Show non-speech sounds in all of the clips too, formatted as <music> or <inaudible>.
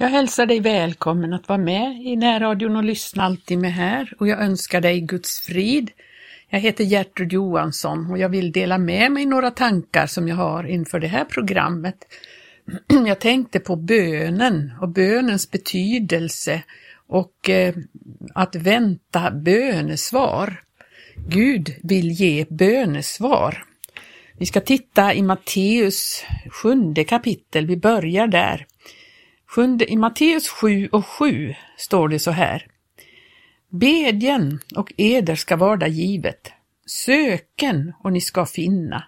Jag hälsar dig välkommen att vara med i närradion och lyssna alltid med här och jag önskar dig Guds frid. Jag heter Gertrud Johansson och jag vill dela med mig några tankar som jag har inför det här programmet. <clears throat> Jag tänkte på bönen och bönens betydelse och eh, att vänta bönesvar. Gud vill ge bönesvar. Vi ska titta i Matteus sjunde kapitel, vi börjar där. Sjunde, I Matteus 7 och 7 står det så här. Bedjen och eder ska varda givet. Söken och ni ska finna.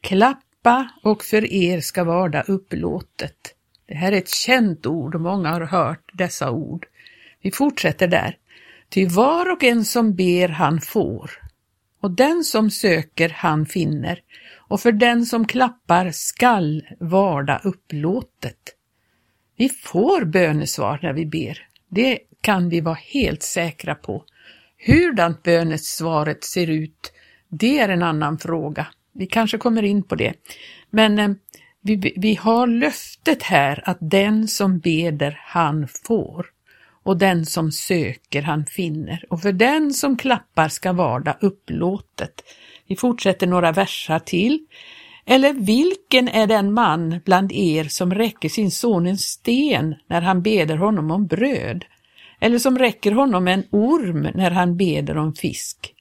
Klappa och för er ska varda upplåtet. Det här är ett känt ord och många har hört dessa ord. Vi fortsätter där. Ty var och en som ber han får, och den som söker han finner, och för den som klappar skall varda upplåtet. Vi får bönesvar när vi ber. Det kan vi vara helt säkra på. Hurdant bönesvaret ser ut, det är en annan fråga. Vi kanske kommer in på det. Men eh, vi, vi har löftet här att den som beder, han får. Och den som söker, han finner. Och för den som klappar ska varda upplåtet. Vi fortsätter några versar till. Eller vilken är den man bland er som räcker sin son en sten när han beder honom om bröd? Eller som räcker honom en orm när han beder om fisk?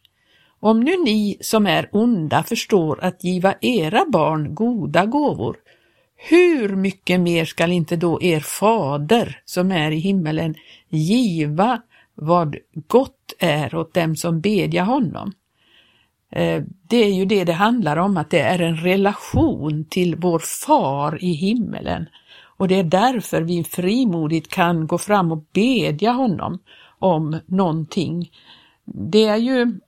Om nu ni som är onda förstår att giva era barn goda gåvor, hur mycket mer skall inte då er fader som är i himmelen giva vad gott är åt dem som bedja honom? Eh, det är ju det det handlar om, att det är en relation till vår far i himmelen. Och det är därför vi frimodigt kan gå fram och bedja honom om någonting. Det är ju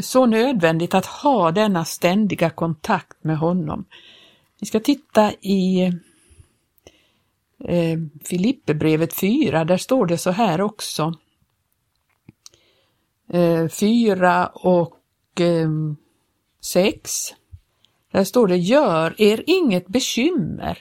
så nödvändigt att ha denna ständiga kontakt med honom. Vi ska titta i eh, Filipperbrevet 4, där står det så här också. Eh, 4 och 6. Ehm, Där står det, gör er inget bekymmer,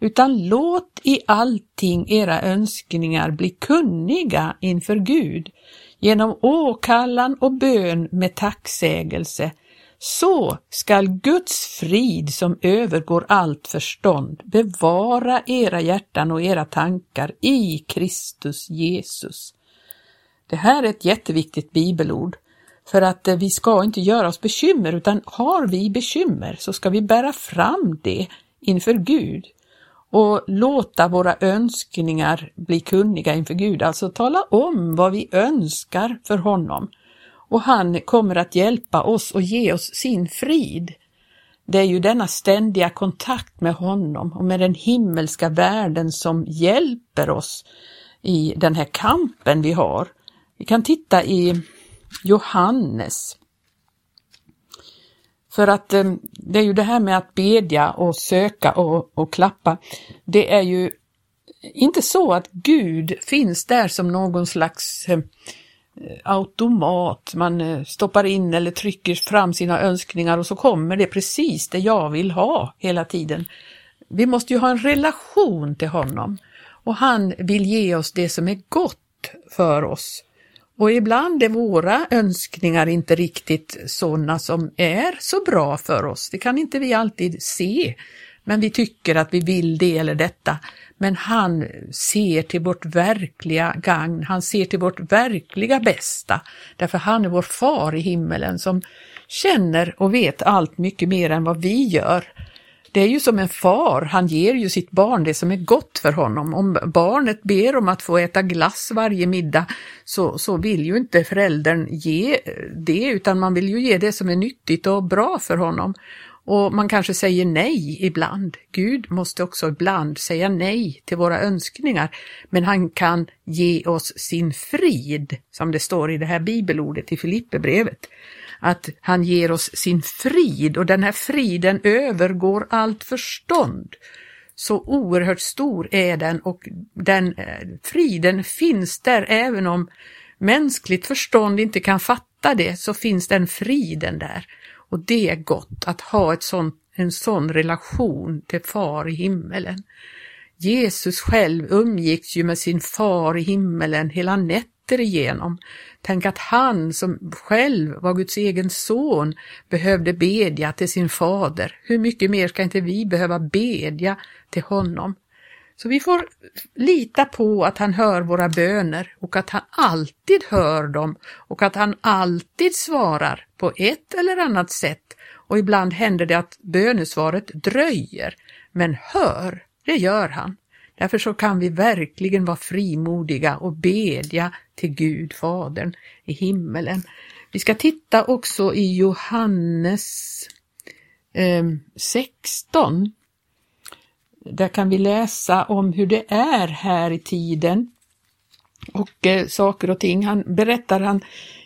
utan låt i allting era önskningar bli kunniga inför Gud genom åkallan och bön med tacksägelse. Så skall Guds frid som övergår allt förstånd bevara era hjärtan och era tankar i Kristus Jesus. Det här är ett jätteviktigt bibelord. För att eh, vi ska inte göra oss bekymmer, utan har vi bekymmer så ska vi bära fram det inför Gud och låta våra önskningar bli kunniga inför Gud, alltså tala om vad vi önskar för honom. Och han kommer att hjälpa oss och ge oss sin frid. Det är ju denna ständiga kontakt med honom och med den himmelska världen som hjälper oss i den här kampen vi har. Vi kan titta i Johannes. För att eh, det är ju det här med att bedja och söka och, och klappa. Det är ju inte så att Gud finns där som någon slags eh, automat. Man eh, stoppar in eller trycker fram sina önskningar och så kommer det precis det jag vill ha hela tiden. Vi måste ju ha en relation till honom och han vill ge oss det som är gott för oss. Och ibland är våra önskningar inte riktigt sådana som är så bra för oss. Det kan inte vi alltid se, men vi tycker att vi vill det eller detta. Men han ser till vårt verkliga gagn, han ser till vårt verkliga bästa, därför han är vår far i himmelen som känner och vet allt mycket mer än vad vi gör. Det är ju som en far, han ger ju sitt barn det som är gott för honom. Om barnet ber om att få äta glass varje middag så, så vill ju inte föräldern ge det utan man vill ju ge det som är nyttigt och bra för honom. Och man kanske säger nej ibland. Gud måste också ibland säga nej till våra önskningar, men han kan ge oss sin frid, som det står i det här bibelordet i Filipperbrevet att han ger oss sin frid och den här friden övergår allt förstånd. Så oerhört stor är den och den eh, friden finns där även om mänskligt förstånd inte kan fatta det så finns den friden där. Och det är gott att ha ett sånt, en sån relation till Far i himmelen. Jesus själv umgicks ju med sin far i himmelen hela nätter igenom. Tänk att han som själv var Guds egen son behövde bedja till sin fader. Hur mycket mer ska inte vi behöva bedja till honom? Så vi får lita på att han hör våra böner och att han alltid hör dem och att han alltid svarar på ett eller annat sätt och ibland händer det att bönesvaret dröjer, men hör, det gör han. Därför så kan vi verkligen vara frimodiga och bedja till Gud, Fadern i himmelen. Vi ska titta också i Johannes eh, 16 där kan vi läsa om hur det är här i tiden och eh, saker och ting. Han berättar han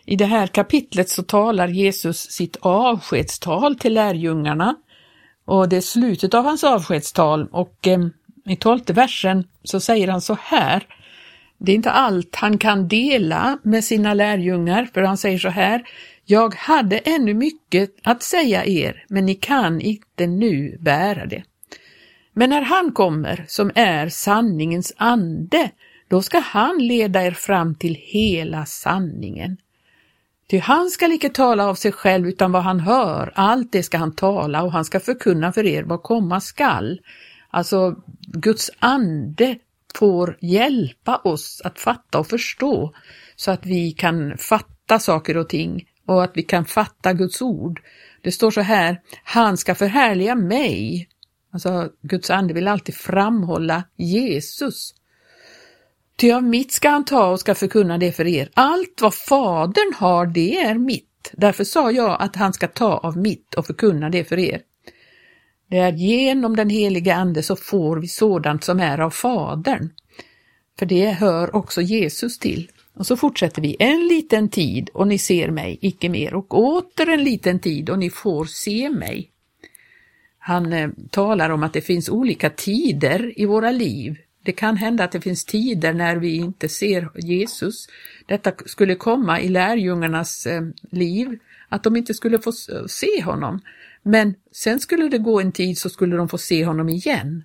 i det här kapitlet så talar Jesus sitt avskedstal till lärjungarna och det är slutet av hans avskedstal och eh, i tolfte versen så säger han så här. Det är inte allt han kan dela med sina lärjungar, för han säger så här. Jag hade ännu mycket att säga er, men ni kan inte nu bära det. Men när han kommer, som är sanningens ande, då ska han leda er fram till hela sanningen. Ty han skall icke tala av sig själv utan vad han hör, allt det ska han tala och han ska förkunna för er vad komma skall. Alltså, Guds ande får hjälpa oss att fatta och förstå så att vi kan fatta saker och ting och att vi kan fatta Guds ord. Det står så här, han ska förhärliga mig Alltså, Guds ande vill alltid framhålla Jesus. Ty av mitt ska han ta och ska förkunna det för er. Allt vad Fadern har, det är mitt. Därför sa jag att han ska ta av mitt och förkunna det för er. Det är genom den helige Ande så får vi sådant som är av Fadern. För det hör också Jesus till. Och så fortsätter vi. En liten tid och ni ser mig, icke mer, och åter en liten tid och ni får se mig. Han eh, talar om att det finns olika tider i våra liv. Det kan hända att det finns tider när vi inte ser Jesus. Detta skulle komma i lärjungarnas eh, liv, att de inte skulle få se honom. Men sen skulle det gå en tid så skulle de få se honom igen.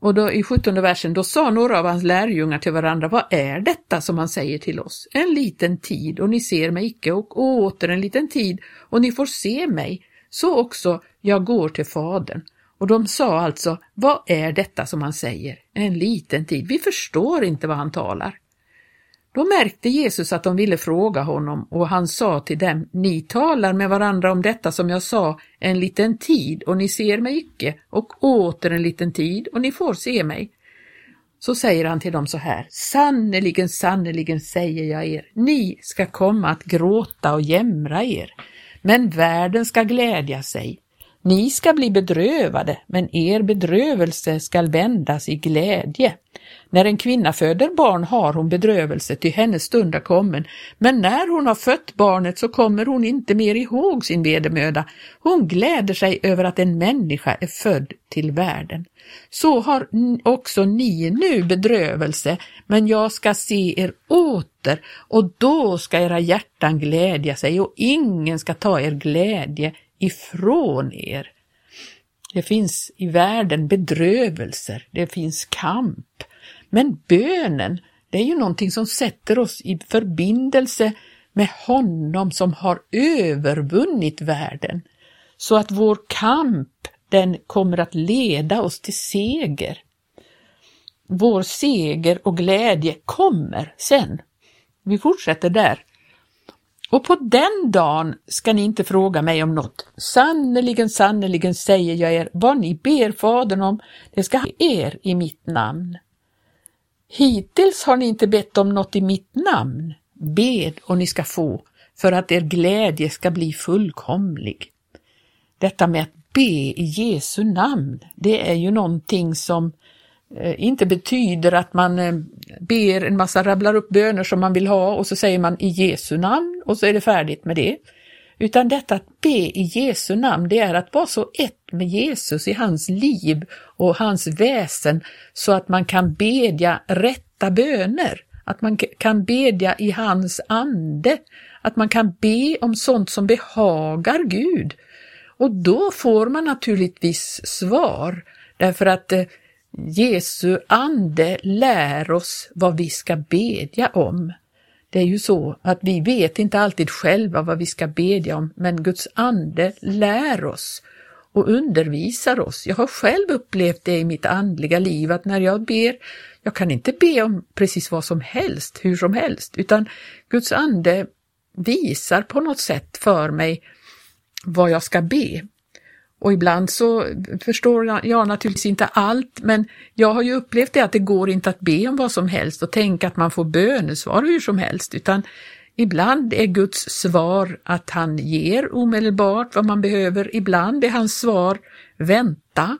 Och då i 17 versen, då sa några av hans lärjungar till varandra, vad är detta som han säger till oss? En liten tid och ni ser mig icke och åter en liten tid och ni får se mig så också jag går till Fadern. Och de sa alltså, vad är detta som han säger? En liten tid, vi förstår inte vad han talar. Då märkte Jesus att de ville fråga honom och han sa till dem, ni talar med varandra om detta som jag sa, en liten tid och ni ser mig icke, och åter en liten tid och ni får se mig. Så säger han till dem så här, sannerligen, sannerligen säger jag er, ni ska komma att gråta och jämra er men världen ska glädja sig. Ni ska bli bedrövade, men er bedrövelse skall vändas i glädje. När en kvinna föder barn har hon bedrövelse, till hennes stund är kommen, men när hon har fött barnet så kommer hon inte mer ihåg sin vedermöda. Hon gläder sig över att en människa är född till världen. Så har också ni nu bedrövelse, men jag ska se er åter och då ska era hjärtan glädja sig och ingen ska ta er glädje ifrån er. Det finns i världen bedrövelser, det finns kamp, men bönen, det är ju någonting som sätter oss i förbindelse med honom som har övervunnit världen, så att vår kamp den kommer att leda oss till seger. Vår seger och glädje kommer sen. Vi fortsätter där. Och på den dagen ska ni inte fråga mig om något. Sannerligen, sannerligen säger jag er, vad ni ber Fadern om, det ska er i mitt namn. Hittills har ni inte bett om något i mitt namn. Bed och ni ska få, för att er glädje ska bli fullkomlig. Detta med att be i Jesu namn, det är ju någonting som eh, inte betyder att man eh, ber en massa, rabblar upp böner som man vill ha och så säger man i Jesu namn och så är det färdigt med det. Utan detta att be i Jesu namn, det är att vara så ett med Jesus i hans liv och hans väsen så att man kan bedja rätta böner, att man kan bedja i hans ande, att man kan be om sånt som behagar Gud. Och då får man naturligtvis svar, därför att eh, Jesu ande lär oss vad vi ska bedja om. Det är ju så att vi vet inte alltid själva vad vi ska bedja om, men Guds ande lär oss och undervisar oss. Jag har själv upplevt det i mitt andliga liv att när jag ber, jag kan inte be om precis vad som helst, hur som helst, utan Guds ande visar på något sätt för mig vad jag ska be. Och ibland så förstår jag naturligtvis inte allt, men jag har ju upplevt det att det går inte att be om vad som helst och tänka att man får bönesvar hur som helst, utan ibland är Guds svar att han ger omedelbart vad man behöver, ibland är hans svar vänta,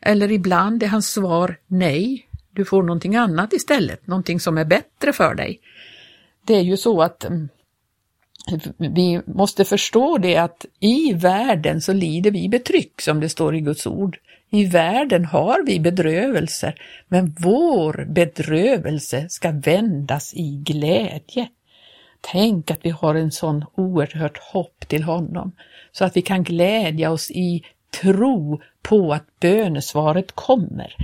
eller ibland är hans svar nej, du får någonting annat istället, någonting som är bättre för dig. Det är ju så att mm, vi måste förstå det att i världen så lider vi betryck som det står i Guds ord. I världen har vi bedrövelser, men vår bedrövelse ska vändas i glädje. Tänk att vi har en sån oerhört hopp till honom, så att vi kan glädja oss i tro på att bönesvaret kommer.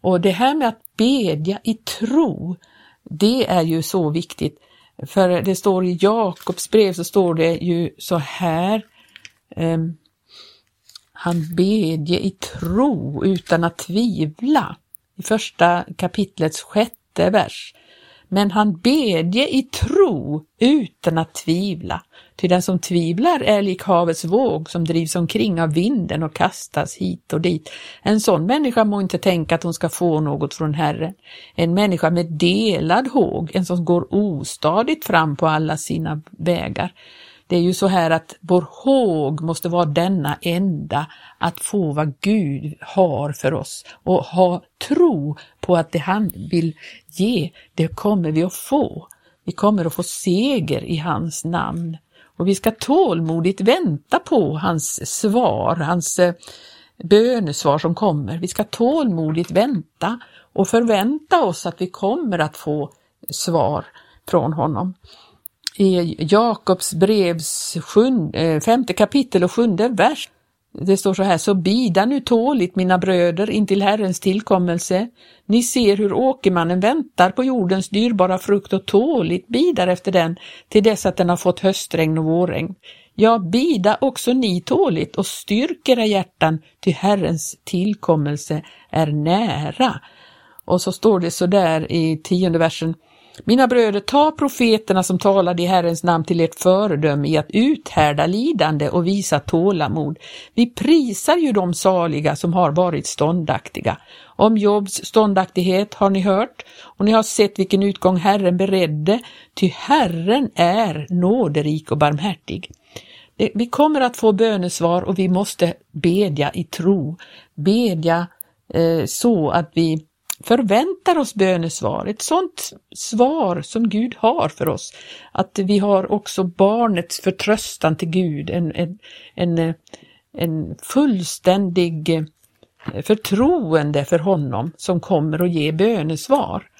Och det här med att bedja i tro, det är ju så viktigt. För det står i Jakobs brev så står det ju så här. Um, han bedje i tro utan att tvivla. I första kapitlets sjätte vers. Men han bedje i tro utan att tvivla. Ty den som tvivlar är lik havets våg som drivs omkring av vinden och kastas hit och dit. En sån människa må inte tänka att hon ska få något från Herren. En människa med delad håg, en som går ostadigt fram på alla sina vägar. Det är ju så här att vår håg måste vara denna enda, att få vad Gud har för oss och ha tro på att det han vill ge, det kommer vi att få. Vi kommer att få seger i hans namn. Och vi ska tålmodigt vänta på hans svar, hans eh, bönesvar som kommer. Vi ska tålmodigt vänta och förvänta oss att vi kommer att få svar från honom. I Jakobs brevs sjunde, eh, femte kapitel och sjunde vers det står så här, så bida nu tåligt mina bröder intill Herrens tillkommelse. Ni ser hur åkermannen väntar på jordens dyrbara frukt och tåligt bidar efter den till dess att den har fått höstregn och vårregn. Ja, bida också ni tåligt och styrk era hjärtan, till Herrens tillkommelse är nära. Och så står det så där i tionde versen, mina bröder, ta profeterna som talade i Herrens namn till ert föredöme i att uthärda lidande och visa tålamod. Vi prisar ju de saliga som har varit ståndaktiga. Om Jobs ståndaktighet har ni hört och ni har sett vilken utgång Herren beredde, ty Herren är nåderik och barmhärtig. Vi kommer att få bönesvar och vi måste bedja i tro, bedja eh, så att vi förväntar oss bönesvar, ett sådant svar som Gud har för oss. Att vi har också barnets förtröstan till Gud, en, en, en, en fullständig eh, förtroende för honom som kommer att ge bönesvar.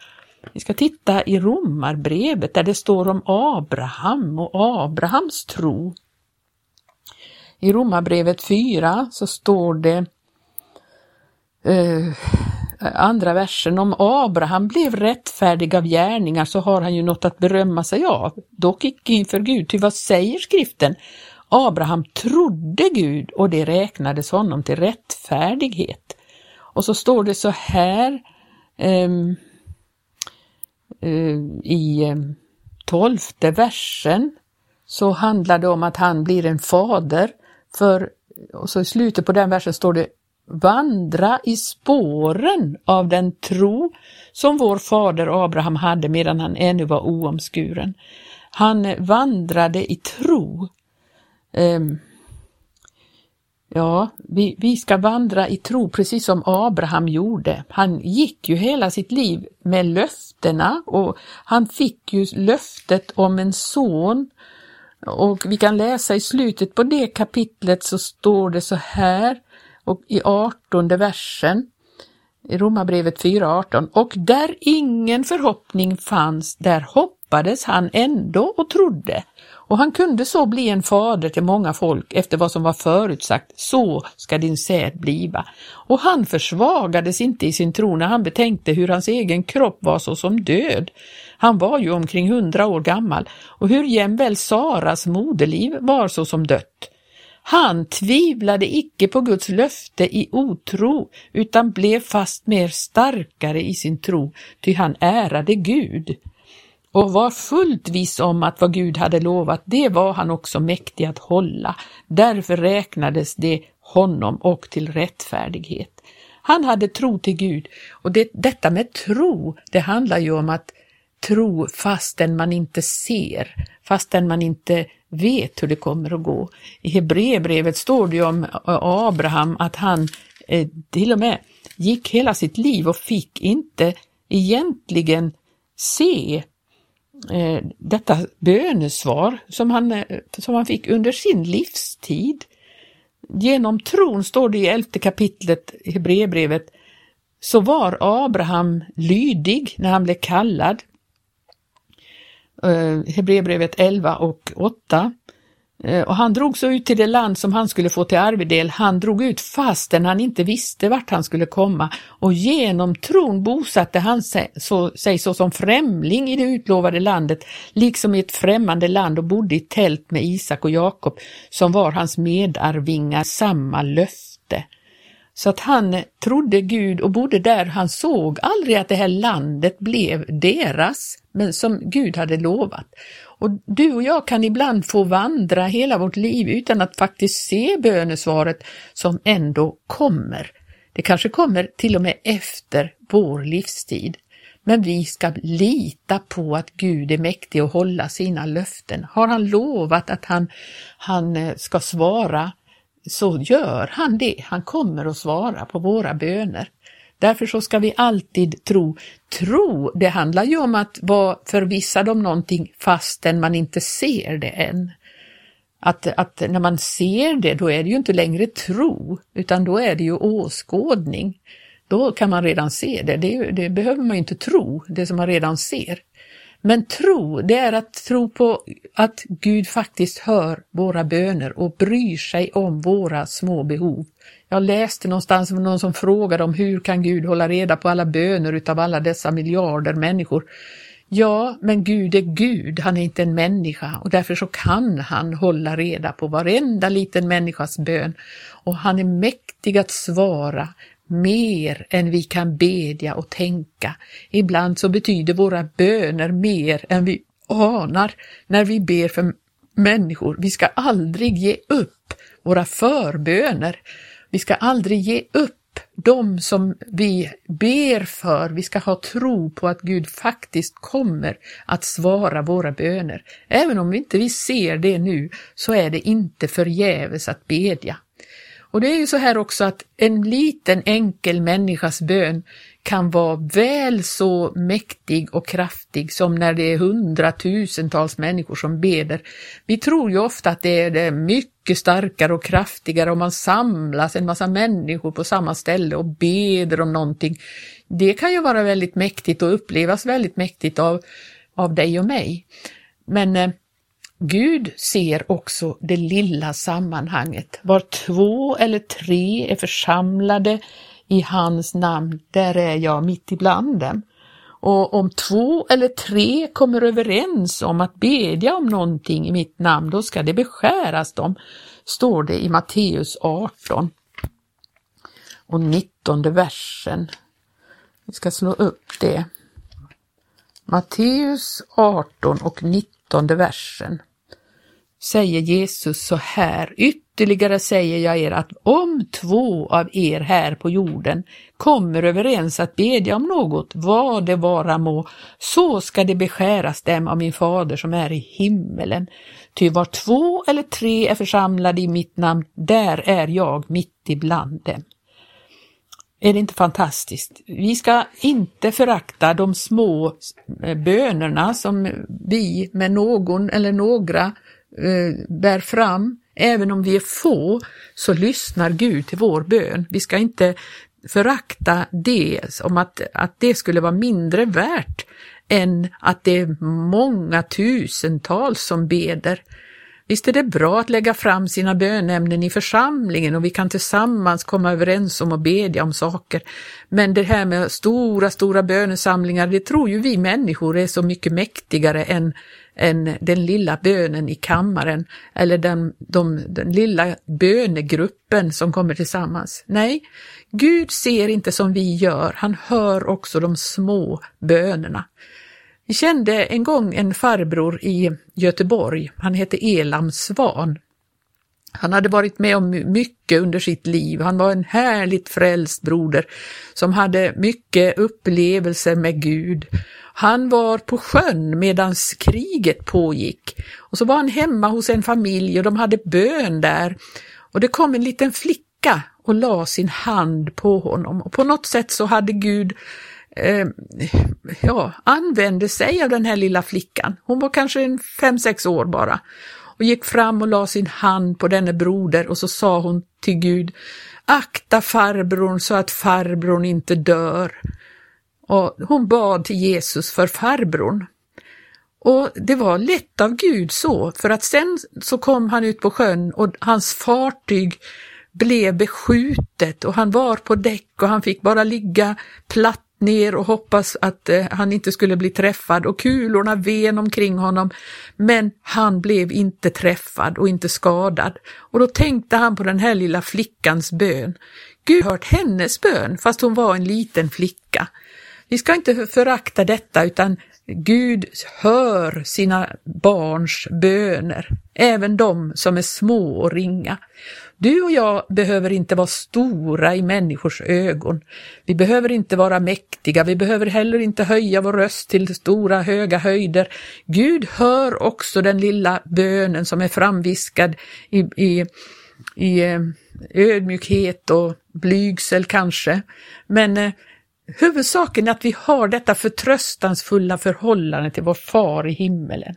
Vi ska titta i Romarbrevet där det står om Abraham och Abrahams tro. I Romarbrevet 4 så står det eh, andra versen, om Abraham blev rättfärdig av gärningar så har han ju något att berömma sig av, dock icke inför Gud. Ty vad säger skriften? Abraham trodde Gud och det räknades honom till rättfärdighet. Och så står det så här um, uh, i um, tolfte versen så handlar det om att han blir en fader för och så i slutet på den versen står det vandra i spåren av den tro som vår fader Abraham hade medan han ännu var oomskuren. Han vandrade i tro. Um, ja, vi, vi ska vandra i tro precis som Abraham gjorde. Han gick ju hela sitt liv med löftena och han fick ju löftet om en son och vi kan läsa i slutet på det kapitlet så står det så här och i 18 versen i Romarbrevet 4.18 och där ingen förhoppning fanns, där hoppades han ändå och trodde Och han kunde så bli en fader till många folk efter vad som var förutsagt, så ska din säd bliva. Och han försvagades inte i sin tro när han betänkte hur hans egen kropp var så som död. Han var ju omkring hundra år gammal och hur jämväl Saras moderliv var så som dött. Han tvivlade icke på Guds löfte i otro, utan blev fast mer starkare i sin tro, ty han ärade Gud och var fullt viss om att vad Gud hade lovat, det var han också mäktig att hålla. Därför räknades det honom och till rättfärdighet. Han hade tro till Gud och det, detta med tro, det handlar ju om att tro fastän man inte ser, fastän man inte vet hur det kommer att gå. I Hebreerbrevet står det ju om Abraham att han eh, till och med gick hela sitt liv och fick inte egentligen se eh, detta bönesvar som han, eh, som han fick under sin livstid. Genom tron, står det i elfte kapitlet i Hebreerbrevet, så var Abraham lydig när han blev kallad. Eh, Hebreerbrevet 11 och 8. Eh, och han drog så ut till det land som han skulle få till arvedel. Han drog ut fastän han inte visste vart han skulle komma och genom tron bosatte han sig, så, sig såsom främling i det utlovade landet, liksom i ett främmande land och bodde i tält med Isak och Jakob som var hans medarvingar, samma löfte. Så att han trodde Gud och bodde där. Han såg aldrig att det här landet blev deras, men som Gud hade lovat. Och du och jag kan ibland få vandra hela vårt liv utan att faktiskt se bönesvaret som ändå kommer. Det kanske kommer till och med efter vår livstid. Men vi ska lita på att Gud är mäktig att hålla sina löften. Har han lovat att han, han eh, ska svara så gör han det. Han kommer att svara på våra böner. Därför så ska vi alltid tro. Tro, det handlar ju om att vara förvissad om någonting fastän man inte ser det än. Att, att när man ser det, då är det ju inte längre tro, utan då är det ju åskådning. Då kan man redan se det, det, det behöver man ju inte tro, det som man redan ser. Men tro, det är att tro på att Gud faktiskt hör våra böner och bryr sig om våra små behov. Jag läste någonstans om någon som frågade om hur kan Gud hålla reda på alla böner utav alla dessa miljarder människor. Ja, men Gud är Gud, han är inte en människa och därför så kan han hålla reda på varenda liten människas bön och han är mäktig att svara mer än vi kan bedja och tänka. Ibland så betyder våra böner mer än vi anar när vi ber för människor. Vi ska aldrig ge upp våra förböner. Vi ska aldrig ge upp de som vi ber för. Vi ska ha tro på att Gud faktiskt kommer att svara våra böner. Även om vi inte vi ser det nu så är det inte förgäves att bedja. Och det är ju så här också att en liten enkel människas bön kan vara väl så mäktig och kraftig som när det är hundratusentals människor som beder. Vi tror ju ofta att det är mycket starkare och kraftigare om man samlas en massa människor på samma ställe och beder om någonting. Det kan ju vara väldigt mäktigt och upplevas väldigt mäktigt av, av dig och mig. Men eh, Gud ser också det lilla sammanhanget. Var två eller tre är församlade i hans namn, där är jag mitt ibland dem. Och om två eller tre kommer överens om att bedja om någonting i mitt namn, då ska det beskäras dem, står det i Matteus 18 och 19 versen. Vi ska slå upp det. Matteus 18 och 19 versen säger Jesus så här, ytterligare säger jag er att om två av er här på jorden kommer överens att bedja om något, vad det vara må, så ska det beskäras dem av min fader som är i himmelen. Ty var två eller tre är församlade i mitt namn, där är jag mitt ibland dem. Är det inte fantastiskt? Vi ska inte förakta de små bönerna som vi med någon eller några eh, bär fram, även om vi är få, så lyssnar Gud till vår bön. Vi ska inte förakta det som att, att det skulle vara mindre värt än att det är många tusentals som beder. Visst är det bra att lägga fram sina bönämnen i församlingen och vi kan tillsammans komma överens om att bedja om saker. Men det här med stora, stora bönesamlingar, det tror ju vi människor är så mycket mäktigare än, än den lilla bönen i kammaren eller den, de, den lilla bönegruppen som kommer tillsammans. Nej, Gud ser inte som vi gör, han hör också de små bönerna. Vi kände en gång en farbror i Göteborg, han hette Elam Svan. Han hade varit med om mycket under sitt liv. Han var en härligt frälst broder som hade mycket upplevelser med Gud. Han var på sjön medan kriget pågick och så var han hemma hos en familj och de hade bön där. Och det kom en liten flicka och la sin hand på honom och på något sätt så hade Gud eh, ja, använde sig av den här lilla flickan. Hon var kanske en fem, sex år bara och gick fram och la sin hand på denne broder och så sa hon till Gud, akta farbrorn så att farbrorn inte dör. Och hon bad till Jesus för farbrorn. Och det var lätt av Gud så, för att sen så kom han ut på sjön och hans fartyg blev beskjutet och han var på däck och han fick bara ligga platt ner och hoppas att eh, han inte skulle bli träffad och kulorna ven omkring honom. Men han blev inte träffad och inte skadad. Och då tänkte han på den här lilla flickans bön. Gud hört hennes bön fast hon var en liten flicka. Vi ska inte förakta detta utan Gud hör sina barns böner, även de som är små och ringa. Du och jag behöver inte vara stora i människors ögon. Vi behöver inte vara mäktiga, vi behöver heller inte höja vår röst till stora höga höjder. Gud hör också den lilla bönen som är framviskad i, i, i eh, ödmjukhet och blygsel kanske. Men eh, huvudsaken är att vi har detta förtröstansfulla förhållande till vår far i himmelen.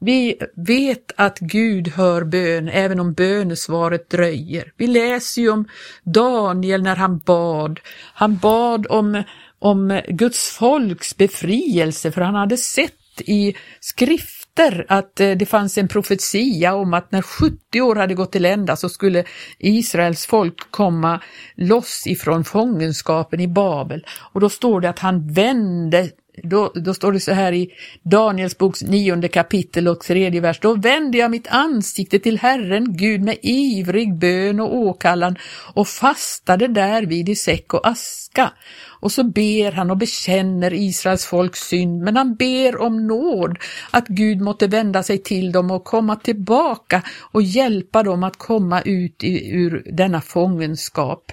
Vi vet att Gud hör bön även om bönesvaret dröjer. Vi läser ju om Daniel när han bad. Han bad om, om Guds folks befrielse för han hade sett i skrifter att eh, det fanns en profetia om att när 70 år hade gått till ända så skulle Israels folk komma loss ifrån fångenskapen i Babel. Och då står det att han vände då, då står det så här i Daniels boks nionde kapitel och tredje vers. Då vände jag mitt ansikte till Herren Gud med ivrig bön och åkallan och fastade därvid i säck och aska. Och så ber han och bekänner Israels folks synd, men han ber om nåd, att Gud måtte vända sig till dem och komma tillbaka och hjälpa dem att komma ut ur denna fångenskap.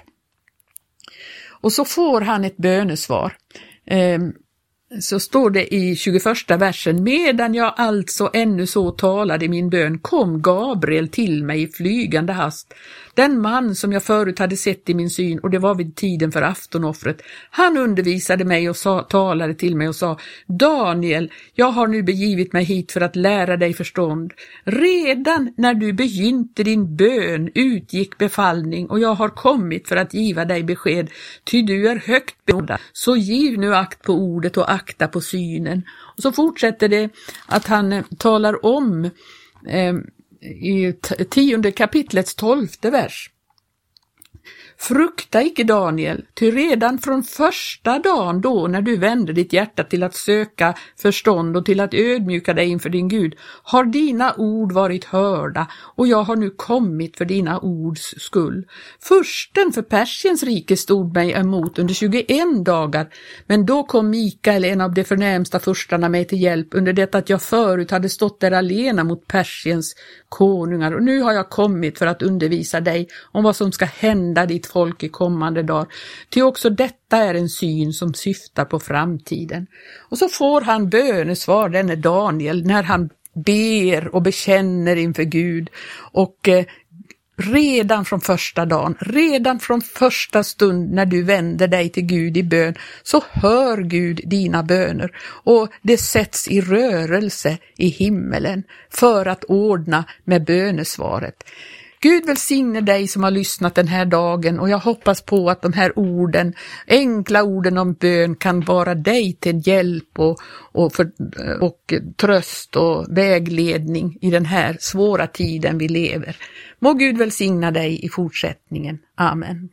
Och så får han ett bönesvar. Ehm, så står det i 21 versen, medan jag alltså ännu så talade i min bön kom Gabriel till mig i flygande hast den man som jag förut hade sett i min syn och det var vid tiden för aftonoffret. Han undervisade mig och sa, talade till mig och sa Daniel, jag har nu begivit mig hit för att lära dig förstånd. Redan när du begynte din bön utgick befallning och jag har kommit för att giva dig besked, ty du är högt beordrad. Så giv nu akt på ordet och akta på synen. Och så fortsätter det att han eh, talar om eh, i tionde kapitlets tolfte vers. Frukta icke Daniel, ty redan från första dagen då när du vände ditt hjärta till att söka förstånd och till att ödmjuka dig inför din Gud, har dina ord varit hörda och jag har nu kommit för dina ords skull. Försten för Persiens rike stod mig emot under 21 dagar, men då kom Mikael, en av de förnämsta furstarna, mig till hjälp under det att jag förut hade stått där alena mot Persiens konungar och nu har jag kommit för att undervisa dig om vad som ska hända ditt folk i kommande dagar. Ty också detta är en syn som syftar på framtiden. Och så får han bönesvar, denne Daniel, när han ber och bekänner inför Gud och eh, redan från första dagen, redan från första stund när du vänder dig till Gud i bön, så hör Gud dina böner och det sätts i rörelse i himmelen för att ordna med bönesvaret. Gud välsigne dig som har lyssnat den här dagen och jag hoppas på att de här orden, enkla orden om bön kan vara dig till hjälp och, och, för, och tröst och vägledning i den här svåra tiden vi lever. Må Gud välsigna dig i fortsättningen. Amen.